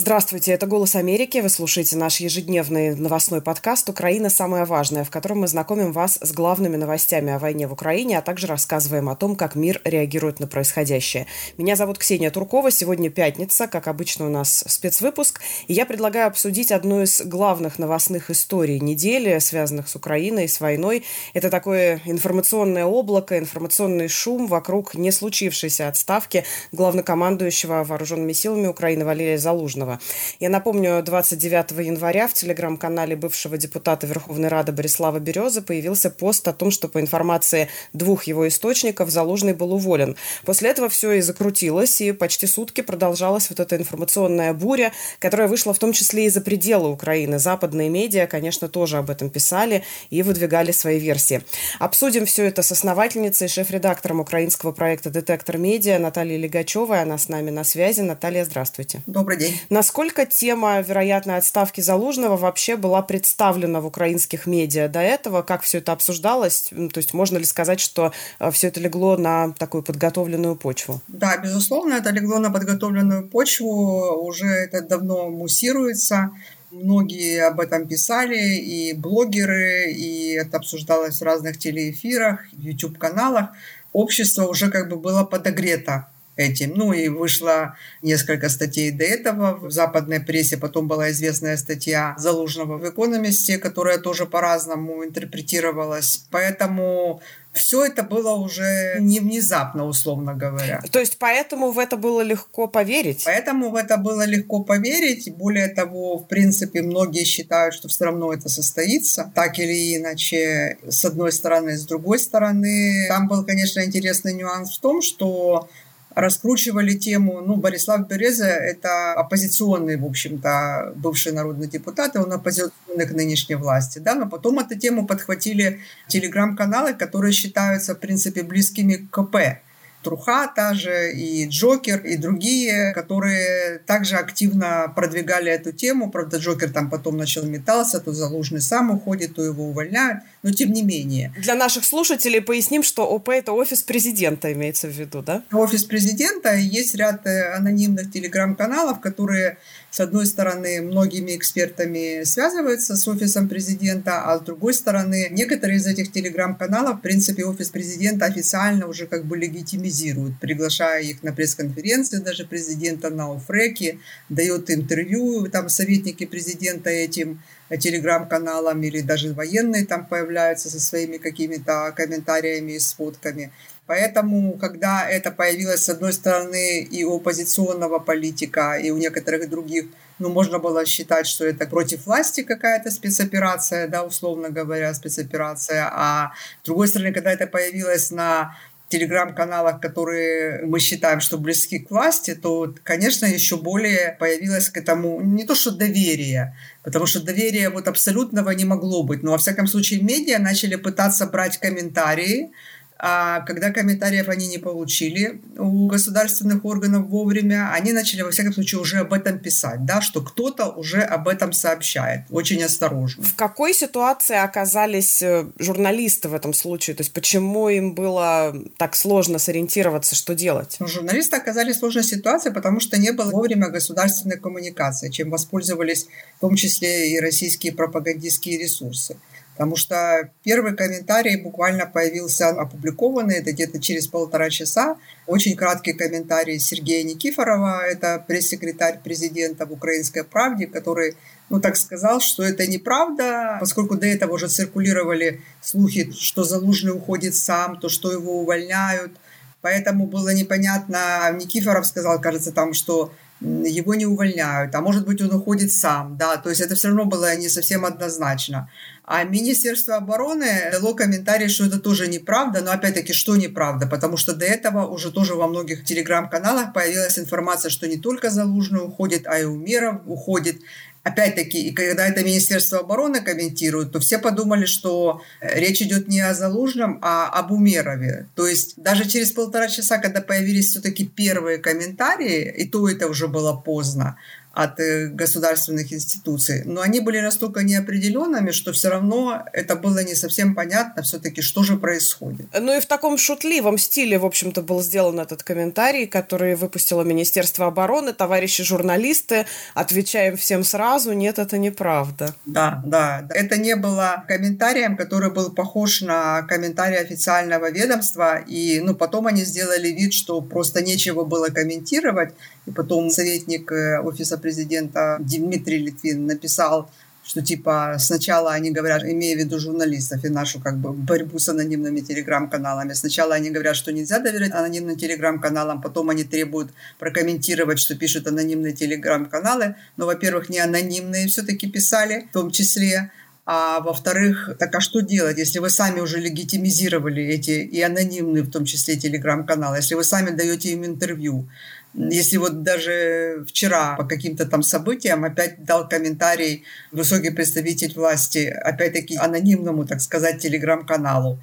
Здравствуйте, это «Голос Америки». Вы слушаете наш ежедневный новостной подкаст «Украина. Самое важное», в котором мы знакомим вас с главными новостями о войне в Украине, а также рассказываем о том, как мир реагирует на происходящее. Меня зовут Ксения Туркова. Сегодня пятница, как обычно у нас спецвыпуск. И я предлагаю обсудить одну из главных новостных историй недели, связанных с Украиной, с войной. Это такое информационное облако, информационный шум вокруг не случившейся отставки главнокомандующего вооруженными силами Украины Валерия Залужного. Навального. Я напомню, 29 января в телеграм-канале бывшего депутата Верховной Рады Борислава Березы появился пост о том, что по информации двух его источников Залужный был уволен. После этого все и закрутилось, и почти сутки продолжалась вот эта информационная буря, которая вышла в том числе и за пределы Украины. Западные медиа, конечно, тоже об этом писали и выдвигали свои версии. Обсудим все это с основательницей, шеф-редактором украинского проекта «Детектор медиа» Натальей Легачевой. Она с нами на связи. Наталья, здравствуйте. Добрый день. Насколько тема вероятной отставки Залужного вообще была представлена в украинских медиа до этого? Как все это обсуждалось? То есть можно ли сказать, что э, все это легло на такую подготовленную почву? Да, безусловно, это легло на подготовленную почву. Уже это давно муссируется. Многие об этом писали, и блогеры, и это обсуждалось в разных телеэфирах, YouTube-каналах. Общество уже как бы было подогрето этим. Ну и вышло несколько статей до этого в западной прессе. Потом была известная статья Залужного в «Экономисте», которая тоже по-разному интерпретировалась. Поэтому все это было уже не внезапно, условно говоря. То есть поэтому в это было легко поверить? Поэтому в это было легко поверить. Более того, в принципе, многие считают, что все равно это состоится, так или иначе, с одной стороны, с другой стороны. Там был, конечно, интересный нюанс в том, что раскручивали тему. Ну, Борислав Береза – это оппозиционный, в общем-то, бывший народный депутат, и он оппозиционный к нынешней власти. Да? Но потом эту тему подхватили телеграм-каналы, которые считаются, в принципе, близкими к КП. Труха та же, и Джокер, и другие, которые также активно продвигали эту тему. Правда, Джокер там потом начал метаться, то Залужный сам уходит, то его увольняют. Но тем не менее. Для наших слушателей поясним, что ОП – это офис президента, имеется в виду, да? Офис президента. Есть ряд э, анонимных телеграм-каналов, которые с одной стороны, многими экспертами связываются с офисом президента, а с другой стороны, некоторые из этих телеграм-каналов, в принципе, офис президента официально уже как бы легитимизирует, приглашая их на пресс-конференции даже президента на офреке, дает интервью, там советники президента этим телеграм-каналам или даже военные там появляются со своими какими-то комментариями и сводками. Поэтому, когда это появилось, с одной стороны, и у оппозиционного политика, и у некоторых других, ну, можно было считать, что это против власти какая-то спецоперация, да, условно говоря, спецоперация. А с другой стороны, когда это появилось на телеграм-каналах, которые мы считаем, что близки к власти, то, конечно, еще более появилось к этому не то что доверие, потому что доверия вот абсолютного не могло быть, но во всяком случае медиа начали пытаться брать комментарии, а когда комментариев они не получили у государственных органов вовремя, они начали, во всяком случае, уже об этом писать, да, что кто-то уже об этом сообщает, очень осторожно. В какой ситуации оказались э, журналисты в этом случае? То есть почему им было так сложно сориентироваться, что делать? Ну, журналисты оказались в сложной ситуации, потому что не было вовремя государственной коммуникации, чем воспользовались в том числе и российские пропагандистские ресурсы. Потому что первый комментарий буквально появился опубликованный, это где-то через полтора часа. Очень краткий комментарий Сергея Никифорова, это пресс-секретарь президента в «Украинской правде», который ну, так сказал, что это неправда, поскольку до этого уже циркулировали слухи, что Залужный уходит сам, то что его увольняют. Поэтому было непонятно. Никифоров сказал, кажется, там, что его не увольняют, а может быть он уходит сам, да, то есть это все равно было не совсем однозначно. А Министерство обороны дало комментарий, что это тоже неправда, но опять-таки, что неправда, потому что до этого уже тоже во многих телеграм-каналах появилась информация, что не только Залужный уходит, а и Умеров уходит. Опять-таки, и когда это Министерство обороны комментирует, то все подумали, что э, речь идет не о Залужном, а об Умерове. То есть даже через полтора часа, когда появились все-таки первые комментарии, и то это уже было поздно, от э, государственных институций. Но они были настолько неопределенными, что все равно это было не совсем понятно все-таки, что же происходит. Ну и в таком шутливом стиле, в общем-то, был сделан этот комментарий, который выпустило Министерство обороны. Товарищи журналисты, отвечаем всем сразу, нет, это неправда. Да, да. Это не было комментарием, который был похож на комментарий официального ведомства. И ну, потом они сделали вид, что просто нечего было комментировать. И потом советник э, офиса президента Дмитрий Литвин написал, что типа сначала они говорят, имея в виду журналистов и нашу как бы борьбу с анонимными телеграм-каналами, сначала они говорят, что нельзя доверять анонимным телеграм-каналам, потом они требуют прокомментировать, что пишут анонимные телеграм-каналы, но, во-первых, не анонимные все-таки писали, в том числе, а во-вторых, так а что делать, если вы сами уже легитимизировали эти и анонимные, в том числе телеграм-каналы, если вы сами даете им интервью, если вот даже вчера по каким-то там событиям опять дал комментарий высокий представитель власти, опять-таки анонимному, так сказать, телеграм-каналу,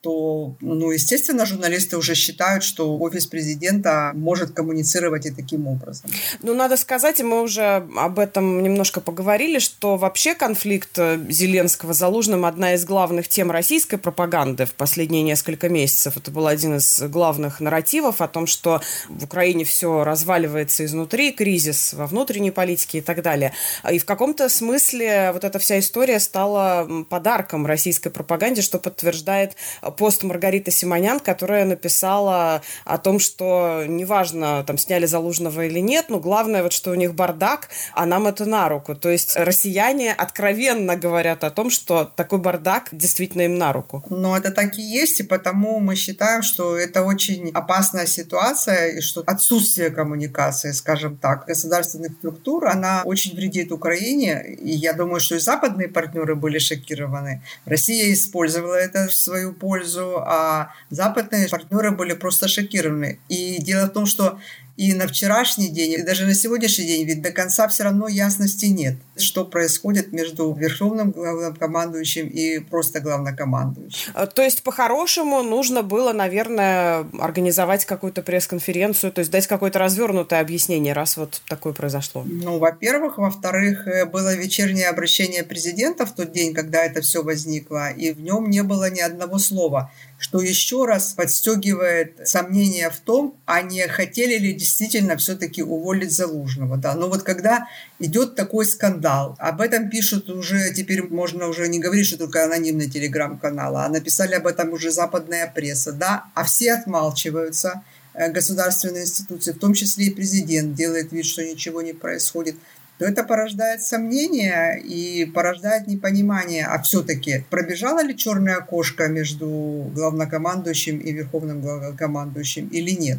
то, ну, естественно, журналисты уже считают, что офис президента может коммуницировать и таким образом. Ну, надо сказать, и мы уже об этом немножко поговорили, что вообще конфликт э, Зеленского с Залужным одна из главных тем российской пропаганды в последние несколько месяцев. Это был один из главных нарративов о том, что в Украине все разваливается изнутри, кризис во внутренней политике и так далее. И в каком-то смысле вот эта вся история стала подарком российской пропаганде, что подтверждает пост Маргариты Симонян, которая написала о том, что неважно, там сняли Залужного или нет, но главное, вот что у них бардак, а нам это на руку. То есть россияне откровенно говорят о том, что такой бардак действительно им на руку. Но это так и есть, и потому мы считаем, что это очень опасная ситуация, и что отсутствие коммуникации, скажем так, государственных структур, она очень вредит Украине, и я думаю, что и западные партнеры были шокированы. Россия использовала это в свою пользу, пользу, а западные партнеры были просто шокированы. И дело в том, что и на вчерашний день, и даже на сегодняшний день, ведь до конца все равно ясности нет, что происходит между верховным главнокомандующим и просто главнокомандующим. А, то есть, по-хорошему, нужно было, наверное, организовать какую-то пресс-конференцию, то есть дать какое-то развернутое объяснение, раз вот такое произошло. Ну, во-первых. Во-вторых, э, было вечернее обращение президента в тот день, когда это все возникло, и в нем не было ни одного слова что еще раз подстегивает сомнения в том, а не хотели ли действительно все-таки уволить Залужного. Да. Но вот когда идет такой скандал, об этом пишут уже, теперь можно уже не говорить, что только анонимный телеграм-канал, а написали об этом уже западная пресса, да, а все отмалчиваются, э, государственные институции, в том числе и президент делает вид, что ничего не происходит то это порождает сомнения и порождает непонимание, а все-таки пробежала ли черная кошка между главнокомандующим и верховным главнокомандующим или нет.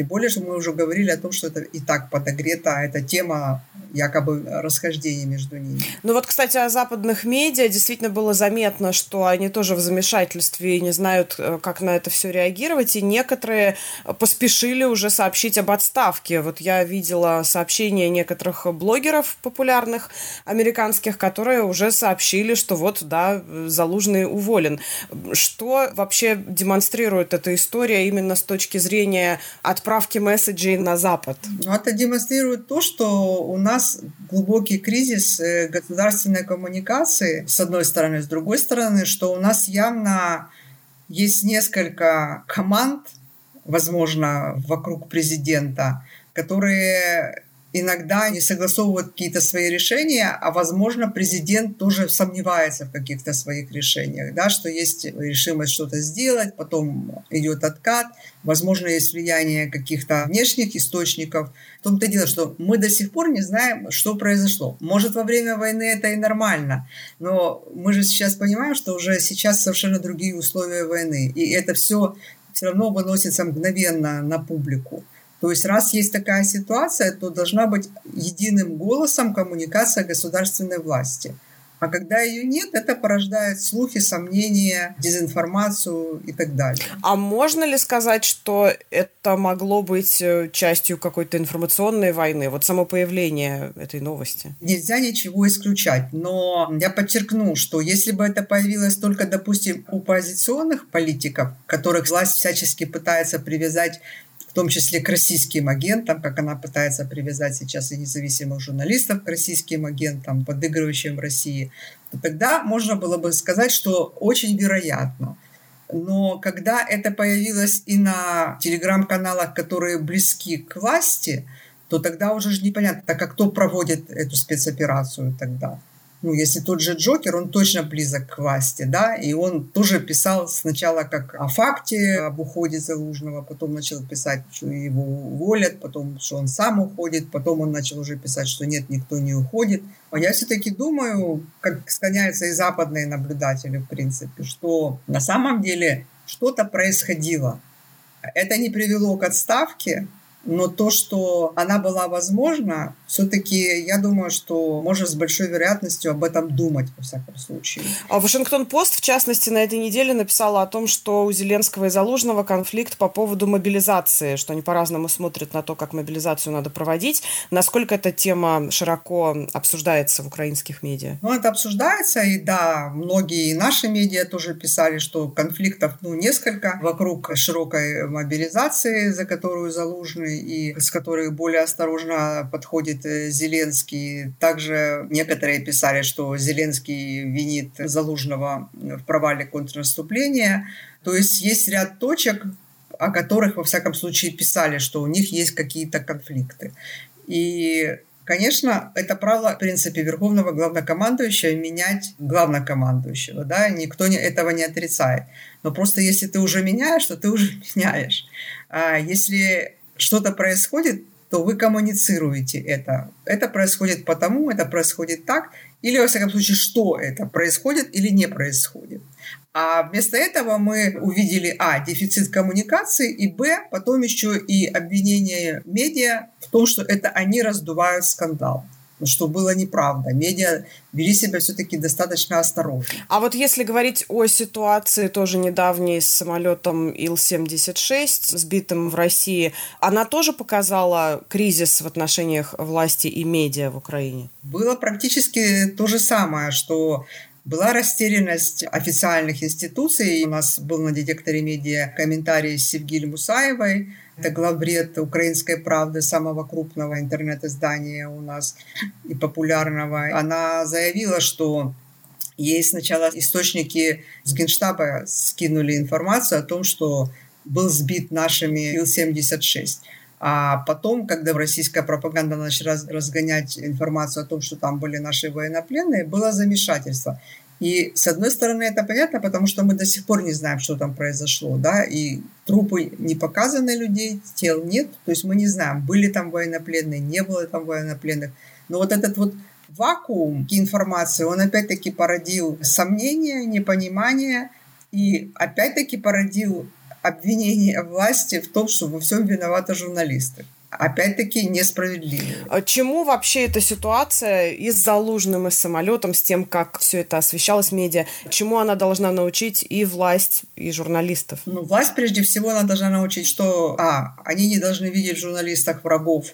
Тем более, что мы уже говорили о том, что это и так подогрета, а эта тема якобы расхождений между ними. Ну вот, кстати, о западных медиа действительно было заметно, что они тоже в замешательстве и не знают, э, как на это все реагировать, и некоторые поспешили уже сообщить об отставке. Вот я видела сообщения некоторых блогеров популярных американских, которые уже сообщили, что вот, да, Залужный уволен. Что вообще демонстрирует эта история именно с точки зрения отправки отправки месседжей на Запад? Ну, это демонстрирует то, что у нас глубокий кризис э, государственной коммуникации, с одной стороны, с другой стороны, что у нас явно есть несколько команд, возможно, вокруг президента, которые иногда не согласовывают какие-то свои решения, а, возможно, президент тоже сомневается в каких-то своих решениях, да, что есть решимость что-то сделать, потом идет откат, возможно, есть влияние каких-то внешних источников. В том-то дело, что мы до сих пор не знаем, что произошло. Может, во время войны это и нормально, но мы же сейчас понимаем, что уже сейчас совершенно другие условия войны, и это все все равно выносится мгновенно на публику. То есть раз есть такая ситуация, то должна быть единым голосом коммуникация государственной власти – а когда ее нет, это порождает слухи, сомнения, дезинформацию и так далее. А можно ли сказать, что это могло быть э, частью какой-то информационной войны? Вот само появление этой новости. Нельзя ничего исключать. Но я подчеркну, что если бы это появилось только, допустим, у оппозиционных политиков, которых власть всячески пытается привязать в том числе к российским агентам, как она пытается привязать сейчас и независимых журналистов к российским агентам, подыгрывающим в России, то тогда можно было бы сказать, что очень вероятно. Но когда это появилось и на телеграм-каналах, которые близки к власти, то тогда уже же непонятно, так как кто проводит эту спецоперацию тогда ну, если тот же Джокер, он точно близок к власти, да, и он тоже писал сначала как о факте, об уходе Залужного, потом начал писать, что его уволят, потом, что он сам уходит, потом он начал уже писать, что нет, никто не уходит. А я все-таки думаю, как склоняются и западные наблюдатели, в принципе, что на самом деле что-то происходило. Это не привело к отставке, но то, что она была возможна, все-таки я думаю, что можно с большой вероятностью об этом думать, во всяком случае. А Вашингтон-Пост, в частности, на этой неделе написала о том, что у Зеленского и Залужного конфликт по поводу мобилизации, что они по-разному смотрят на то, как мобилизацию надо проводить. Насколько эта тема широко обсуждается в украинских медиа? Ну, это обсуждается, и да, многие наши медиа тоже писали, что конфликтов, ну, несколько вокруг широкой мобилизации, за которую Залужный и с которой более осторожно подходит э, Зеленский. Также некоторые писали, что Зеленский винит Залужного в провале контрнаступления. То есть есть ряд точек, о которых, во всяком случае, писали, что у них есть какие-то конфликты. И Конечно, это право, в принципе, верховного главнокомандующего менять главнокомандующего. Да? Никто не, этого не отрицает. Но просто если ты уже меняешь, то ты уже меняешь. А если что-то происходит, то вы коммуницируете это. Это происходит потому, это происходит так, или, во всяком случае, что это происходит или не происходит. А вместо этого мы увидели, а, дефицит коммуникации, и, б, потом еще и обвинение медиа в том, что это они раздувают скандал что было неправда. Медиа вели себя все-таки достаточно осторожно. А вот если говорить о ситуации тоже недавней с самолетом Ил-76, сбитым в России, она тоже показала кризис в отношениях власти и медиа в Украине? Было практически то же самое, что была растерянность официальных институций. У нас был на детекторе медиа комментарий Севгиль Мусаевой, это главред «Украинской правды», самого крупного интернет-издания у нас и популярного. Она заявила, что ей сначала источники с Генштаба скинули информацию о том, что был сбит нашими Ил-76. А потом, когда российская пропаганда начала разгонять информацию о том, что там были наши военнопленные, было замешательство. И с одной стороны это понятно, потому что мы до сих пор не знаем, что там произошло, да, и трупы не показаны людей, тел нет, то есть мы не знаем, были там военнопленные, не было там военнопленных. Но вот этот вот вакуум информации, он опять-таки породил сомнения, непонимание и опять-таки породил обвинение власти в том, что во всем виноваты журналисты опять-таки несправедливо. А чему вообще эта ситуация и с Залужным, и с самолетом, с тем, как все это освещалось в медиа, чему она должна научить и власть, и журналистов? Ну, власть, прежде всего, она должна научить, что, а, они не должны видеть в журналистах врагов,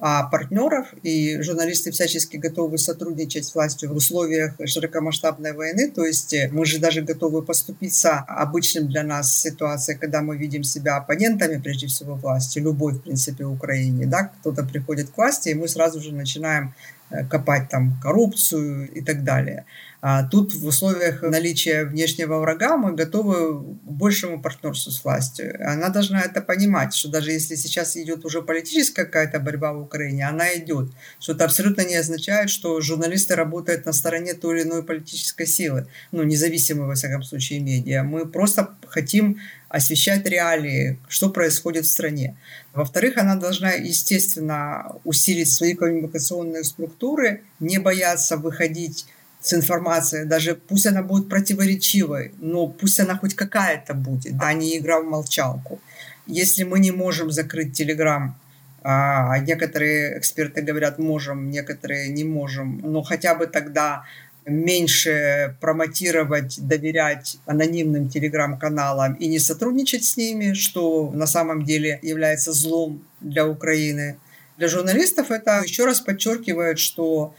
партнеров, и журналисты всячески готовы сотрудничать с властью в условиях широкомасштабной войны. То есть э, мы же даже готовы поступиться обычным для нас ситуацией, когда мы видим себя оппонентами, прежде всего, власти, любой, в принципе, Украине. Да? Кто-то приходит к власти, и мы сразу же начинаем э, копать там коррупцию и так далее. А тут в условиях наличия внешнего врага мы готовы к большему партнерству с властью. Она должна это понимать, что даже если сейчас идет уже политическая какая-то борьба в Украине, она идет. Что это абсолютно не означает, что журналисты работают на стороне той или иной политической силы, ну, независимые, во всяком случае, медиа. Мы просто хотим освещать реалии, что происходит в стране. Во-вторых, она должна, естественно, усилить свои коммуникационные структуры, не бояться выходить с информацией, даже пусть она будет противоречивой, но пусть она хоть какая-то будет, а не игра в молчалку. Если мы не можем закрыть Телеграм, а некоторые эксперты говорят, можем, некоторые не можем, но хотя бы тогда меньше промотировать, доверять анонимным телеграм-каналам и не сотрудничать с ними, что на самом деле является злом для Украины. Для журналистов это еще раз подчеркивает, что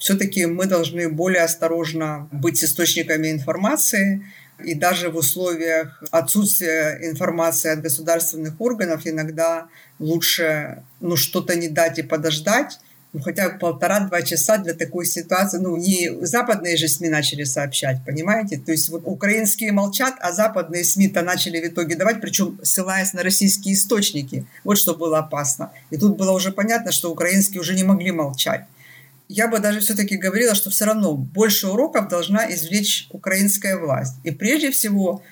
все-таки мы должны более осторожно быть источниками информации, И даже в условиях отсутствия информации от государственных органов иногда лучше ну, что-то не дать и подождать, ну, хотя полтора-два часа для такой ситуации, ну, не западные же СМИ начали сообщать, понимаете? То есть вот украинские молчат, а западные СМИ-то начали в итоге давать, причем ссылаясь на российские источники. Вот что было опасно. И тут было уже понятно, что украинские уже не могли молчать. Я бы даже все-таки говорила, что все равно больше уроков должна извлечь украинская власть. И прежде всего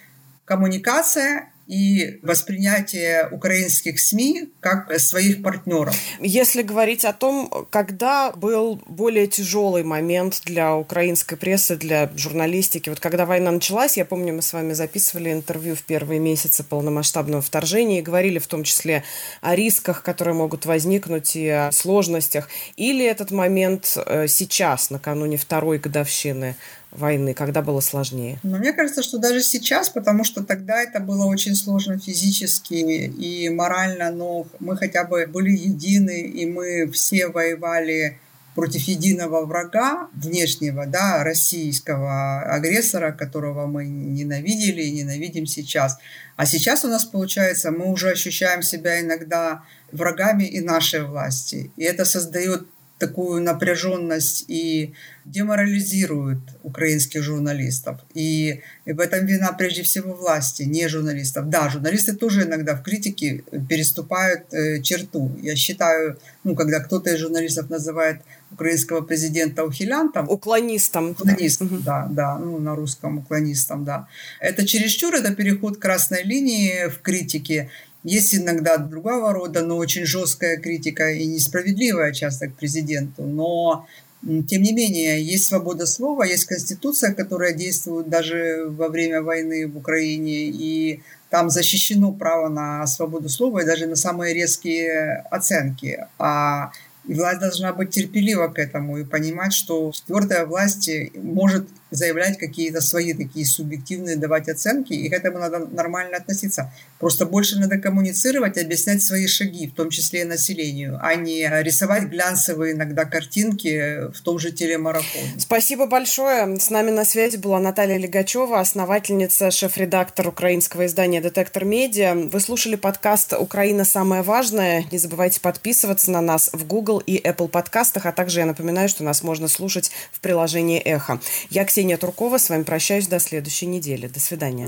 коммуникация и воспринятие украинских СМИ как своих партнеров. Если говорить о том, когда был более тяжелый момент для украинской прессы, для журналистики, вот когда война началась, я помню, мы с вами записывали интервью в первые месяцы полномасштабного вторжения и говорили в том числе о рисках, которые могут возникнуть и о сложностях. Или этот момент э, сейчас, накануне второй годовщины войны, когда было сложнее? Но мне кажется, что даже сейчас, потому что тогда это было очень сложно физически и морально, но мы хотя бы были едины, и мы все воевали против единого врага внешнего, да, российского агрессора, которого мы ненавидели и ненавидим сейчас. А сейчас у нас получается, мы уже ощущаем себя иногда врагами и нашей власти. И это создает такую напряженность и деморализирует украинских журналистов. И в этом вина прежде всего власти, не журналистов. Да, журналисты тоже иногда в критике переступают э, черту. Я считаю, ну, когда кто-то из журналистов называет украинского президента ухилянтом. Уклонистом. Уклонистом, да, да, да, ну, на русском уклонистом, да. Это чересчур, это переход красной линии в критике. Есть иногда другого рода, но очень жесткая критика и несправедливая часто к президенту. Но тем не менее, есть свобода слова, есть конституция, которая действует даже во время войны в Украине, и там защищено право на свободу слова и даже на самые резкие оценки. А власть должна быть терпелива к этому и понимать, что четвертая власть может заявлять какие-то свои такие субъективные, давать оценки, и к этому надо нормально относиться. Просто больше надо коммуницировать, объяснять свои шаги, в том числе и населению, а не рисовать глянцевые иногда картинки в том же телемарафоне. Спасибо большое. С нами на связи была Наталья Легачева, основательница, шеф-редактор украинского издания «Детектор Медиа». Вы слушали подкаст «Украина. Самое важное». Не забывайте подписываться на нас в Google и Apple подкастах, а также я напоминаю, что нас можно слушать в приложении «Эхо». Я, Ксения Туркова, с вами прощаюсь до следующей недели. До свидания.